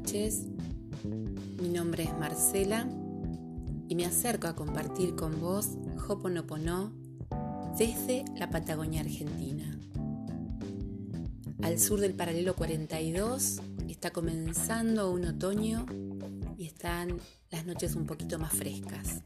noches. Mi nombre es Marcela y me acerco a compartir con vos Hoponopono desde la Patagonia Argentina. Al sur del paralelo 42 está comenzando un otoño y están las noches un poquito más frescas.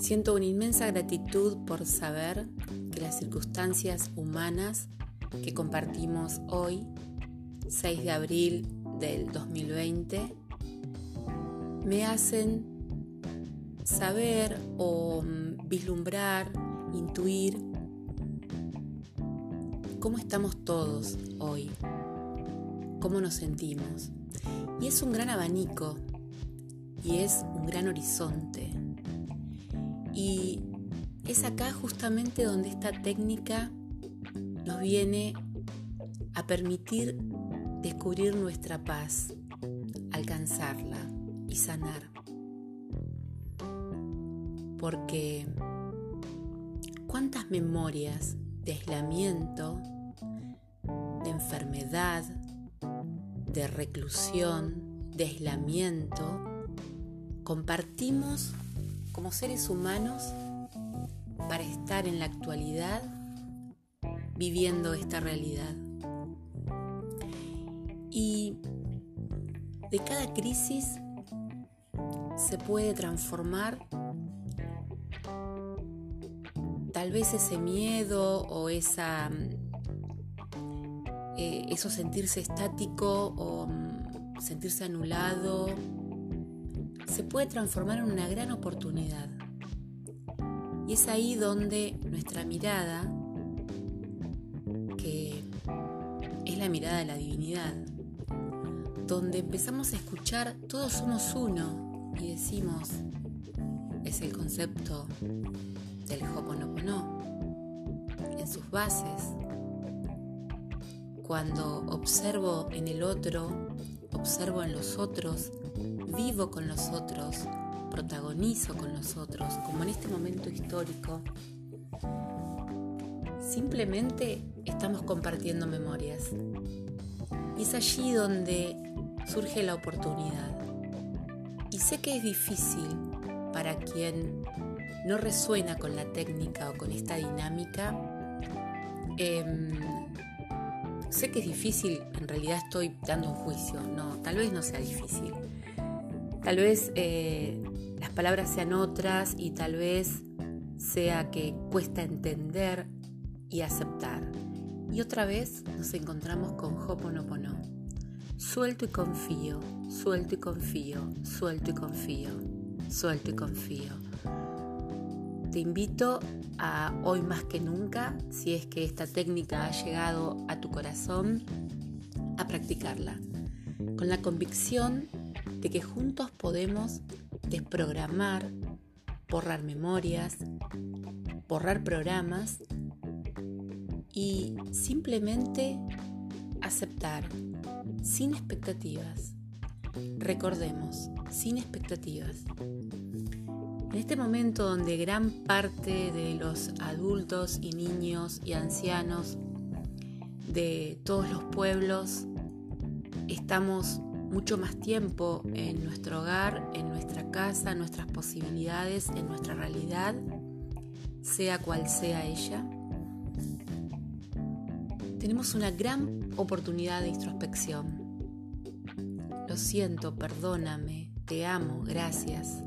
Siento una inmensa gratitud por saber que las circunstancias humanas que compartimos hoy, 6 de abril del 2020, me hacen saber o mm, vislumbrar, intuir cómo estamos todos hoy, cómo nos sentimos. Y es un gran abanico y es un gran horizonte. Y es acá justamente donde esta técnica nos viene a permitir descubrir nuestra paz, alcanzarla y sanar. Porque cuántas memorias de aislamiento, de enfermedad, de reclusión, de aislamiento, compartimos como seres humanos para estar en la actualidad viviendo esta realidad. Y de cada crisis se puede transformar tal vez ese miedo o esa eh, eso sentirse estático o mm, sentirse anulado se puede transformar en una gran oportunidad. Y es ahí donde nuestra mirada es la mirada de la divinidad, donde empezamos a escuchar todos somos uno y decimos, es el concepto del Hoponopono en sus bases. Cuando observo en el otro, observo en los otros, vivo con los otros, protagonizo con los otros, como en este momento histórico, simplemente estamos compartiendo memorias. Y es allí donde surge la oportunidad. Y sé que es difícil para quien no resuena con la técnica o con esta dinámica. Em, sé que es difícil, en realidad estoy dando un juicio, no, tal vez no sea difícil. Tal vez eh, las palabras sean otras y tal vez sea que cuesta entender y aceptar. Y otra vez nos encontramos con Hoponopono. Suelto y confío, suelto y confío, suelto y confío, suelto y confío. Te invito a hoy más que nunca, si es que esta técnica ha llegado a tu corazón, a practicarla, con la convicción de que juntos podemos desprogramar, borrar memorias, borrar programas y simplemente aceptar sin expectativas. Recordemos, sin expectativas. En este momento donde gran parte de los adultos y niños y ancianos de todos los pueblos estamos mucho más tiempo en nuestro hogar, en nuestra casa, en nuestras posibilidades, en nuestra realidad, sea cual sea ella, tenemos una gran oportunidad de introspección. Lo siento, perdóname, te amo, gracias.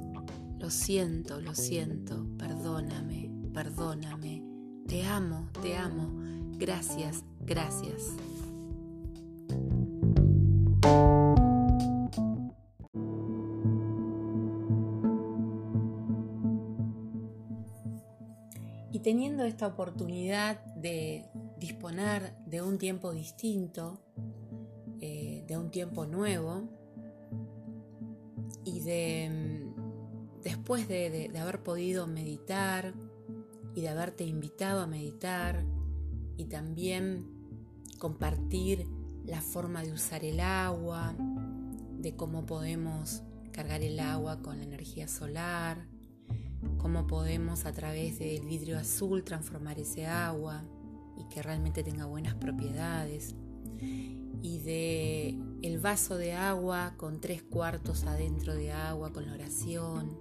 Lo siento, lo siento, perdóname, perdóname. Te amo, te amo, gracias, gracias. Y teniendo esta oportunidad de disponer de un tiempo distinto, eh, de un tiempo nuevo y de mm, después de, haber podido meditar y de haberte invitado a meditar y también compartir la forma de usar el agua, de cómo podemos cargar el agua con la energía solar, cómo podemos a través del vidrio azul transformar ese agua y que realmente tenga buenas propiedades. y de el vaso de agua con tres cuartos adentro de agua, con la oración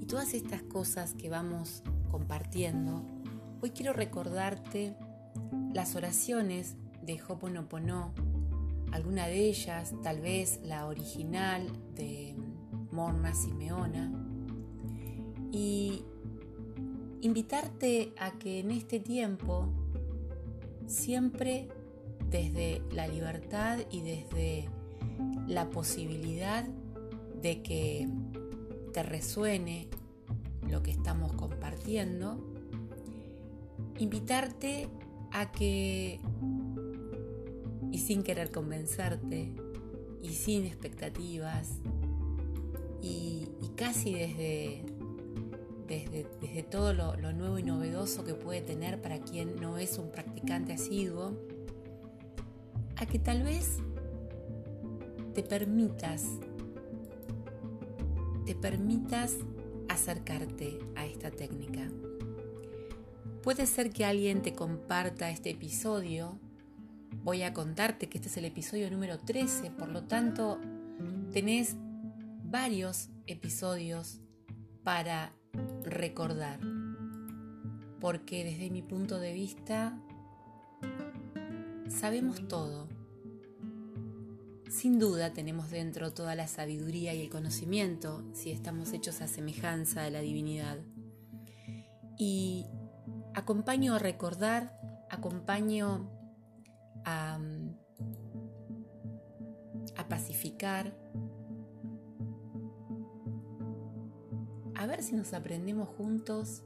y todas estas cosas que vamos compartiendo, hoy quiero recordarte las oraciones de Hoponopono, alguna de ellas, tal vez la original de Morna Simeona, y invitarte a que en este tiempo siempre desde la libertad y desde la posibilidad de que te resuene lo que estamos compartiendo, invitarte a que, y sin querer convencerte, y sin expectativas, y, casi desde, desde, todo lo, lo nuevo y novedoso que puede tener para quien no es un practicante asiduo, a que tal vez te permitas, te permitas acercarte a esta técnica. Puede ser que alguien te comparta este episodio. Voy a contarte que este es el episodio número 13, por lo tanto, tenés varios episodios para recordar. Porque desde mi punto de vista, sabemos todo. Sin duda tenemos dentro toda la sabiduría y el conocimiento si estamos hechos a semejanza de la divinidad. Y acompaño a recordar, acompaño a, a pacificar, a ver si nos aprendemos juntos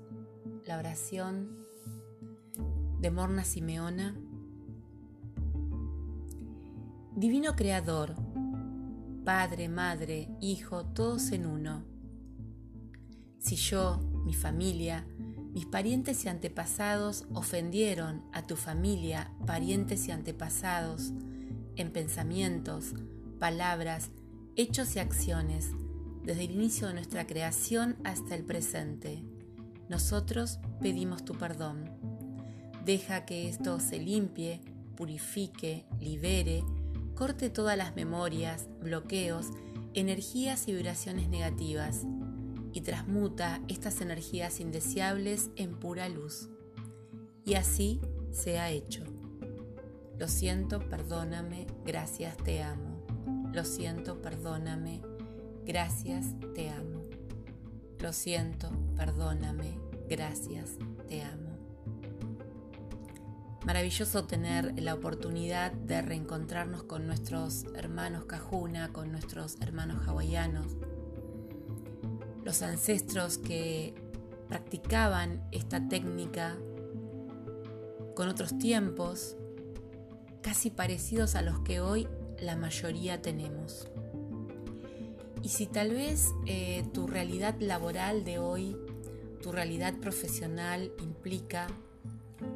la oración de Morna Simeona Divino Creador, Padre, Madre, Hijo, todos en uno. Si yo, mi familia, mis parientes y antepasados ofendieron a tu familia, parientes y antepasados, en pensamientos, palabras, hechos y acciones, desde el inicio de nuestra creación hasta el presente, nosotros pedimos tu perdón. Deja que esto se limpie, purifique, libere, corte todas las memorias, bloqueos, energías y vibraciones negativas y transmuta estas energías indeseables en pura luz. Y así se ha hecho. Lo siento, perdóname, gracias, te amo. Lo siento, perdóname, gracias, te amo. Lo siento, perdóname, gracias, te amo. Maravilloso tener la oportunidad de reencontrarnos con nuestros hermanos Cajuna, con nuestros hermanos hawaianos, los ancestros que practicaban esta técnica con otros tiempos casi parecidos a los que hoy la mayoría tenemos. Y si tal vez eh, tu realidad laboral de hoy, tu realidad profesional implica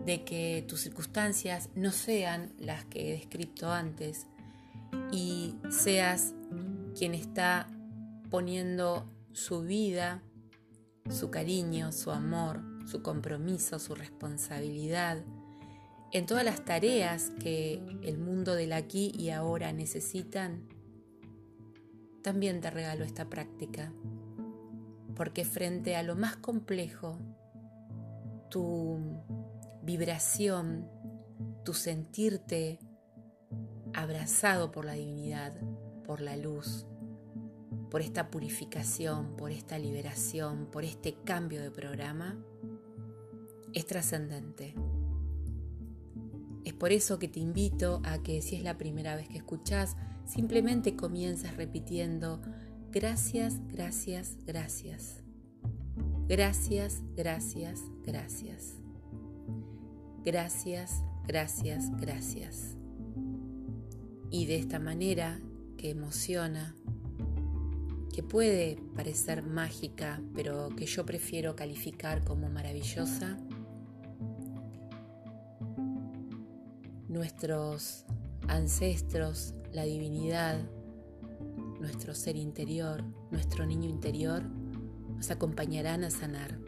de que tus circunstancias no sean las que he descrito antes y seas quien está poniendo su vida, su cariño, su amor, su compromiso, su responsabilidad en todas las tareas que el mundo del aquí y ahora necesitan, también te regalo esta práctica, porque frente a lo más complejo, tu vibración, tu sentirte abrazado por la divinidad, por la luz, por esta purificación, por esta liberación, por este cambio de programa, es trascendente. Es por eso que te invito a que si es la primera vez que escuchas, simplemente comiences repitiendo gracias, gracias, gracias. Gracias, gracias, gracias. Gracias, gracias, gracias. Y de esta manera que emociona, que puede parecer mágica, pero que yo prefiero calificar como maravillosa, nuestros ancestros, la divinidad, nuestro ser interior, nuestro niño interior, nos acompañarán a sanar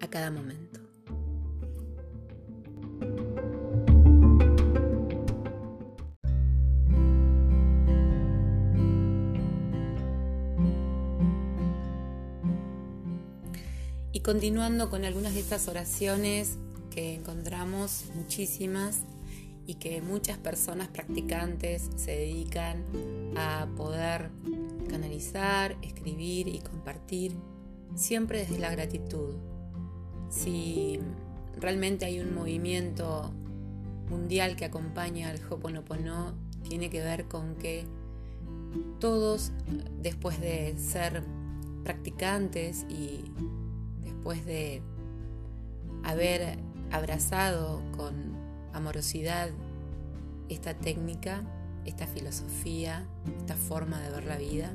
a cada momento. Y continuando con algunas de estas oraciones que encontramos, muchísimas, y que muchas personas practicantes se dedican a poder canalizar, escribir y compartir, siempre desde la gratitud. Si realmente hay un movimiento mundial que acompaña al Hoponopono, tiene que ver con que todos, después de ser practicantes y después de haber abrazado con amorosidad esta técnica, esta filosofía, esta forma de ver la vida,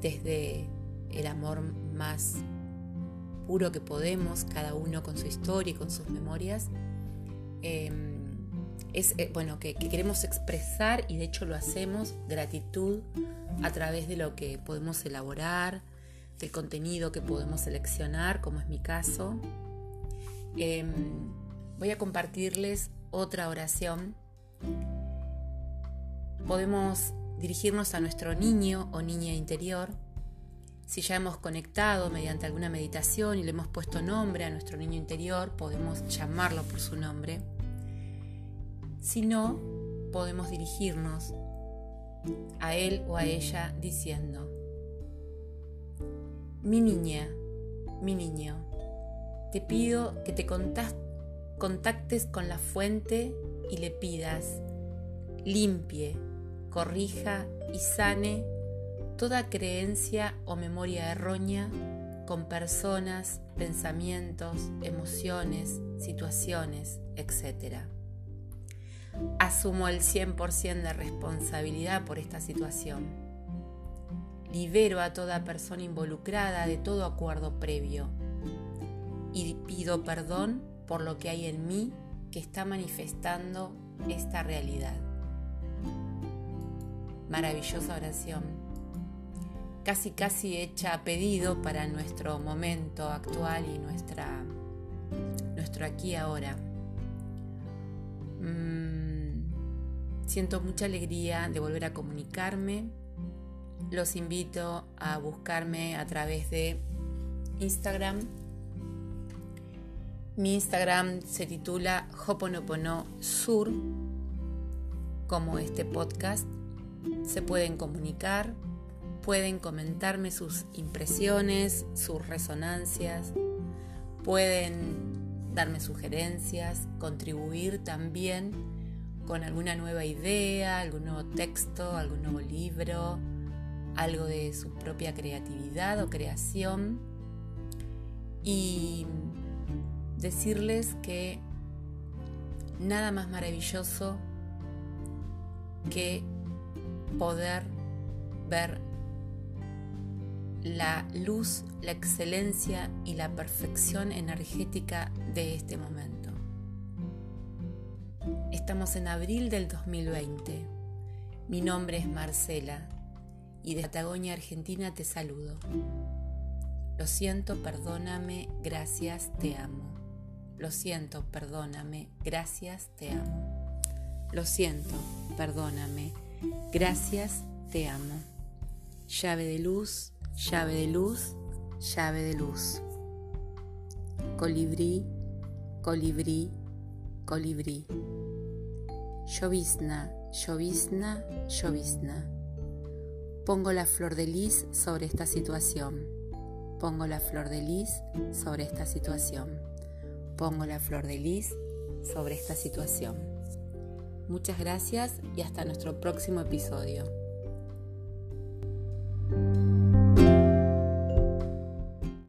desde el amor más puro que podemos, cada uno con su historia y con sus memorias, em, es eh, bueno que, que, queremos expresar y de hecho lo hacemos gratitud a través de lo que podemos elaborar, del contenido que podemos seleccionar, como es mi caso. Em, voy a compartirles otra oración. Podemos dirigirnos a nuestro niño o niña interior. Si ya hemos conectado mediante alguna meditación y le hemos puesto nombre a nuestro niño interior, podemos llamarlo por su nombre. Si no, podemos dirigirnos a él o a ella diciendo, mi niña, mi niño, te pido que te contactes con la fuente y le pidas, limpie, corrija y sane toda creencia o memoria errónea con personas, pensamientos, emociones, situaciones, etc. Asumo el 100% de responsabilidad por esta situación libero a toda persona involucrada de todo acuerdo previo y pido perdón por lo que hay en mí que está manifestando esta realidad. Maravillosa oración, casi casi hecha a pedido para nuestro momento actual y nuestra, nuestro aquí ahora. Mm, siento mucha alegría de volver a comunicarme los invito a buscarme a través de Instagram. Mi Instagram se titula Hoponopono Sur, como este podcast. Se pueden comunicar, pueden comentarme sus impresiones, sus resonancias, pueden darme sugerencias, contribuir también con alguna nueva idea, algún nuevo texto, algún nuevo libro, algo de su propia creatividad o creación y decirles que nada más maravilloso que poder ver la luz, la excelencia y la perfección energética de este momento. Estamos en abril del 2020. Mi nombre es Marcela y de Patagonia, Argentina te saludo. Lo siento, perdóname, gracias, te amo. Lo siento, perdóname, gracias, te amo. Lo siento, perdóname, gracias, te amo. Llave de luz, llave de luz, llave de luz. Colibrí, colibrí, colibrí. Llovizna, llovizna, llovizna. Pongo la flor de lis sobre esta situación. Pongo la flor de lis sobre esta situación. Pongo la flor de lis sobre esta situación. Muchas gracias y hasta nuestro próximo episodio.